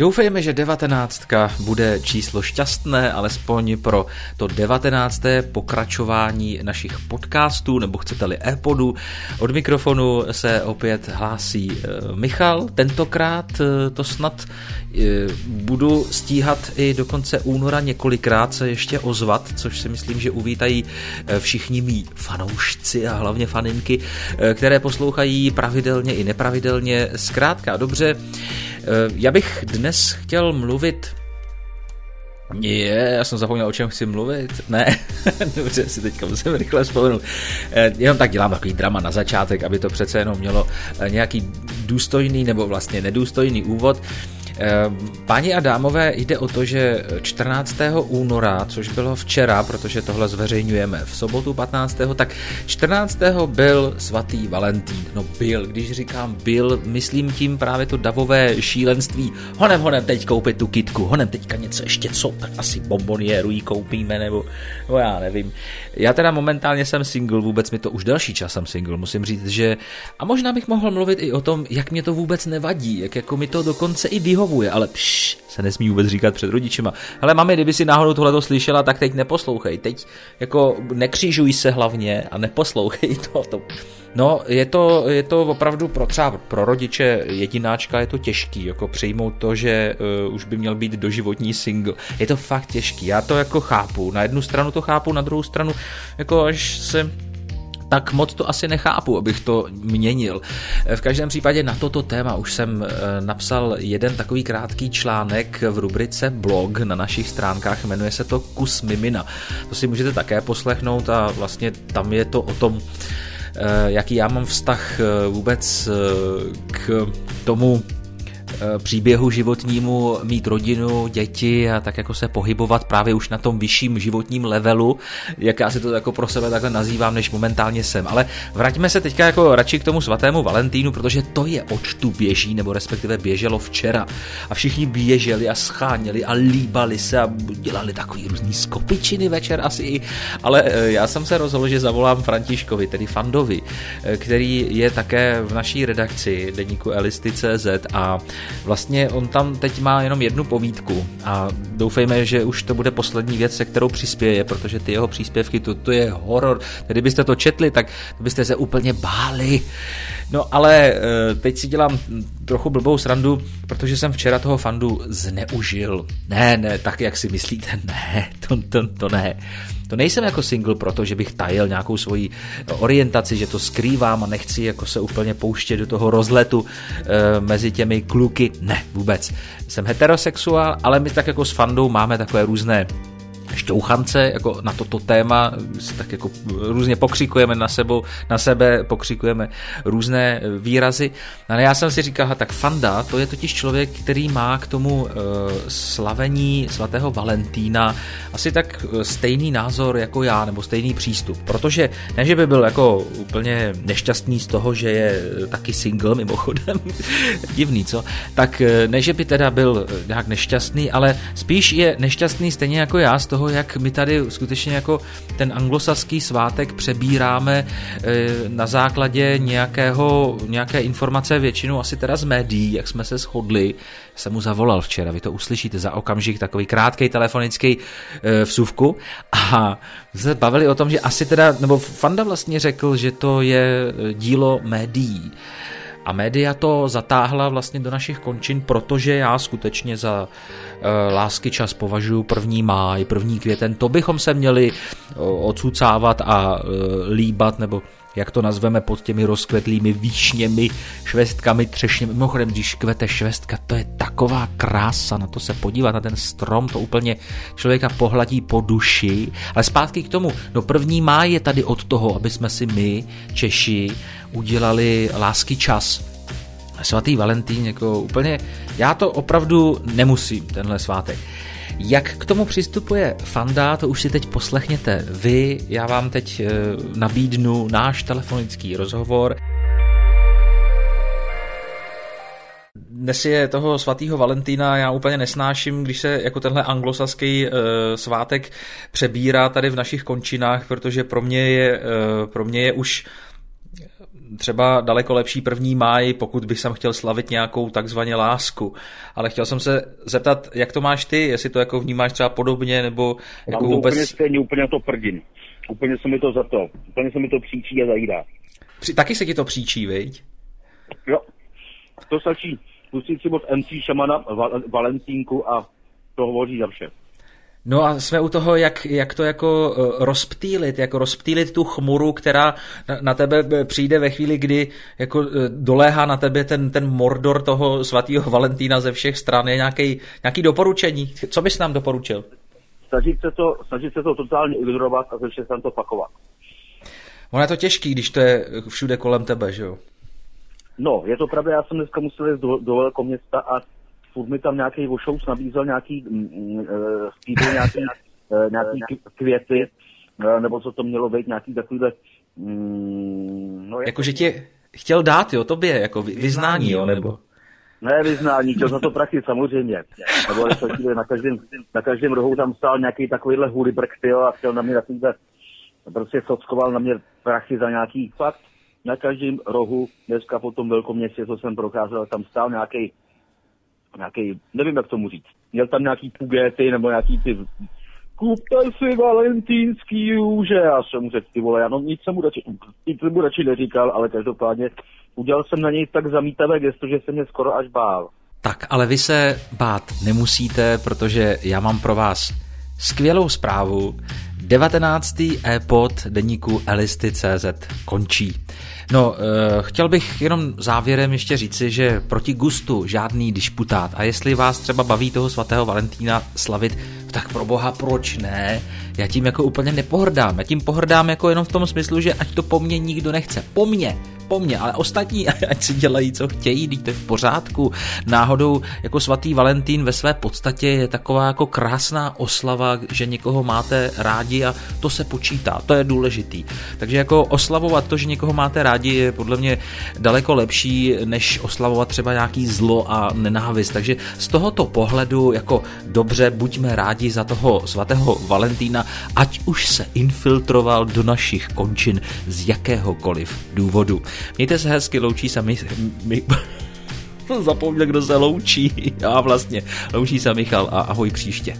Doufejme, že devatenáctka bude číslo šťastné, alespoň pro to devatenácté pokračování našich podcastů, nebo chcete-li e-podu. Od mikrofonu se opět hlásí eh, Michal. Tentokrát eh, to snad eh, budu stíhat i do konce února několikrát se ještě ozvat, což si myslím, že uvítají všichni mý fanoušci a hlavně faninky, které poslouchají pravidelně i nepravidelně. Zkrátka dobře, já bych dnes chtěl mluvit je, já jsem zapomněl, o čem chci mluvit. Ne, dobře, si teďka musím rychle vzpomenout. Eh, jenom tak dělám takový drama na začátek, aby to přece jenom mělo eh, nějaký důstojný nebo vlastně nedůstojný úvod. Ehm, páni a dámové, jde o to, že 14. února, což bylo včera, protože tohle zveřejňujeme v sobotu 15. tak 14. byl svatý Valentín. No byl, když říkám byl, myslím tím právě to davové šílenství. Honem, honem teď koupit tu kitku, honem teďka něco ještě co, tak asi bombonieru jí koupíme, nebo no já nevím. Já teda momentálně jsem single, vůbec mi to už další čas jsem single, musím říct, že a možná bych mohl mluvit i o tom, jak mě to vůbec nevadí, jak jako mi to dokonce i vyhovuje vyhovuje, ale pš, se nesmí vůbec říkat před rodičima. Ale mami, kdyby si náhodou tohle slyšela, tak teď neposlouchej. Teď jako nekřížuj se hlavně a neposlouchej to. to. No, je to, je to opravdu pro třeba pro rodiče jedináčka je to těžký, jako přijmout to, že uh, už by měl být doživotní single. Je to fakt těžký, já to jako chápu. Na jednu stranu to chápu, na druhou stranu jako až se tak moc to asi nechápu, abych to měnil. V každém případě na toto téma už jsem eh, napsal jeden takový krátký článek v rubrice blog na našich stránkách, jmenuje se to Kus Mimina. To si můžete také poslechnout a vlastně tam je to o tom, eh, jaký já mám vztah eh, vůbec k tomu Eh, příběhu životnímu mít rodinu, děti a tak jako se pohybovat právě už na tom vyšším životním levelu, jak já si to jako pro sebe takhle nazývám, než momentálně jsem. Ale vraťme se teďka jako radši k tomu svatému Valentínu, protože to je oč tu běží, nebo respektive běželo včera. A všichni běželi a scháněli a líbali se a dělali takový různý skopičiny večer asi i. Ale eh, já jsem se rozhodl, že zavolám Františkovi, tedy Fandovi, eh, který je také v naší redakci deníku Elisty.cz a Vlastně on tam teď má jenom jednu povídku a doufejme, že už to bude poslední věc, se kterou přispěje, protože ty jeho příspěvky, to, to je horor. Kdybyste to četli, tak byste se úplně báli. No ale eh, teď si dělám trochu blbou srandu, protože jsem včera toho fandu zneužil. Ne, ne, tak jak si myslíte, ne, to, to, to ne. To nejsem jako single proto, že bych tajil nějakou svoji orientaci, že to skrývám a nechci jako se úplně pouštět do toho rozletu e, mezi těmi kluky. Ne, vůbec. Jsem heterosexuál, ale my tak jako s fandou máme takové různé šťouchance jako na toto téma, tak jako různě pokřikujeme na, sebou, na sebe, pokřikujeme různé výrazy. Ale já jsem si říkal, tak Fanda, to je totiž člověk, který má k tomu uh, slavení svatého Valentína asi tak eh, stejný názor jako já, nebo stejný přístup. Protože ne, že by byl jako úplně nešťastný z toho, že je taky single mimochodem, divný, co? Tak ne, že by teda byl nějak nešťastný, ale spíš je nešťastný stejně jako já z toho, jak my tady skutečně jako ten anglosaský svátek přebíráme eh, na základě nějakého, nějaké informace většinou asi teda z médií, jak jsme se shodli. Jsem mu zavolal včera, vy to uslyšíte za okamžik, takový krátký telefonický eh, vsuvku a se bavili o tom, že asi teda, nebo Fanda vlastně řekl, že to je eh, dílo médií. A média to zatáhla vlastně do našich končin, protože já skutečně za uh, lásky čas považuji první máj, první květen, to bychom se měli uh, odsucávat a uh, líbat, nebo jak to nazveme pod těmi rozkvetlými výšněmi, švestkami, třešněmi. Mimochodem, když kvete švestka, to je taková krása, na to se podívat, na ten strom, to úplně člověka pohladí po duši. Ale zpátky k tomu, no první má je tady od toho, aby jsme si my, Češi, udělali lásky čas. Svatý Valentín, jako úplně, já to opravdu nemusím, tenhle svátek. Jak k tomu přistupuje Fanda, to už si teď poslechněte vy. Já vám teď eh, nabídnu náš telefonický rozhovor. dnes je toho svatého Valentína, já úplně nesnáším, když se jako tenhle anglosaský uh, svátek přebírá tady v našich končinách, protože pro mě je, uh, pro mě je už třeba daleko lepší první máj, pokud bych sam chtěl slavit nějakou takzvaně lásku. Ale chtěl jsem se zeptat, jak to máš ty, jestli to jako vnímáš třeba podobně, nebo jako Mám to vůbec... úplně stejně, úplně to prdím. Úplně se mi to za to, úplně se mi to příčí a zajídá. Při, taky se ti to příčí, viď? Jo, to stačí pustit si od MC Šamana Val- Valentínku a to hovoří za vše. No a jsme u toho, jak, jak to jako eh, rozptýlit, jako rozptýlit tu chmuru, která na, na tebe eh, přijde ve chvíli, kdy jako eh, doléhá na tebe ten, ten mordor toho svatého Valentína ze všech stran. Je nějaký, nějaký doporučení? Co bys nám doporučil? Snažit se to, snažit se to totálně ignorovat a ze všech stran to pakovat. Ono je to těžký, když to je všude kolem tebe, že jo? No, je to pravda, já jsem dneska musel jít do, do velkoměsta a furt mi tam nějaký vošous nabízel nějaký, uh, nějaký, uh, nějaký květy, uh, nebo co to mělo být, nějaký takovýhle, mm, no, Jako, že tě chtěl dát, jo, tobě, jako vy- vyznání, jo, nebo... Ne vyznání, chtěl za to prachy samozřejmě. Nebo respektive na každém, na každém rohu tam stál nějaký takovýhle hulibrk, tyjo, a chtěl na mě takovýhle, prostě sockoval na mě prachy za nějaký fakt. Na každém rohu, dneska po tom velkoměstě, co jsem procházel, tam stál nějaký, nějaký, nevím jak tomu říct, měl tam nějaký pugety nebo nějaký ty kupte si valentýnský růže. Já jsem řekl, ty vole, já no nic jsem mu radši, nic jsem mu radši neříkal, ale každopádně udělal jsem na něj tak zamítavé gesto, že se mě skoro až bál. Tak, ale vy se bát nemusíte, protože já mám pro vás skvělou zprávu. 19. e-pod deníku Elisty.cz končí. No, e, chtěl bych jenom závěrem ještě říci, že proti gustu žádný disputát. A jestli vás třeba baví toho svatého Valentína slavit, tak pro boha proč ne? Já tím jako úplně nepohrdám. Já tím pohrdám jako jenom v tom smyslu, že ať to po mně nikdo nechce. Po mně, po mně, ale ostatní ať si dělají, co chtějí, teď to je v pořádku. Náhodou jako svatý Valentín ve své podstatě je taková jako krásná oslava, že někoho máte rádi a to se počítá, to je důležitý. Takže jako oslavovat to, že někoho máte rádi je podle mě daleko lepší, než oslavovat třeba nějaký zlo a nenávist. Takže z tohoto pohledu jako dobře, buďme rádi za toho svatého Valentína, ať už se infiltroval do našich končin z jakéhokoliv důvodu. Mějte se hezky, loučí se my... my zapomněl, kdo se loučí. Já vlastně. Loučí se Michal a ahoj příště.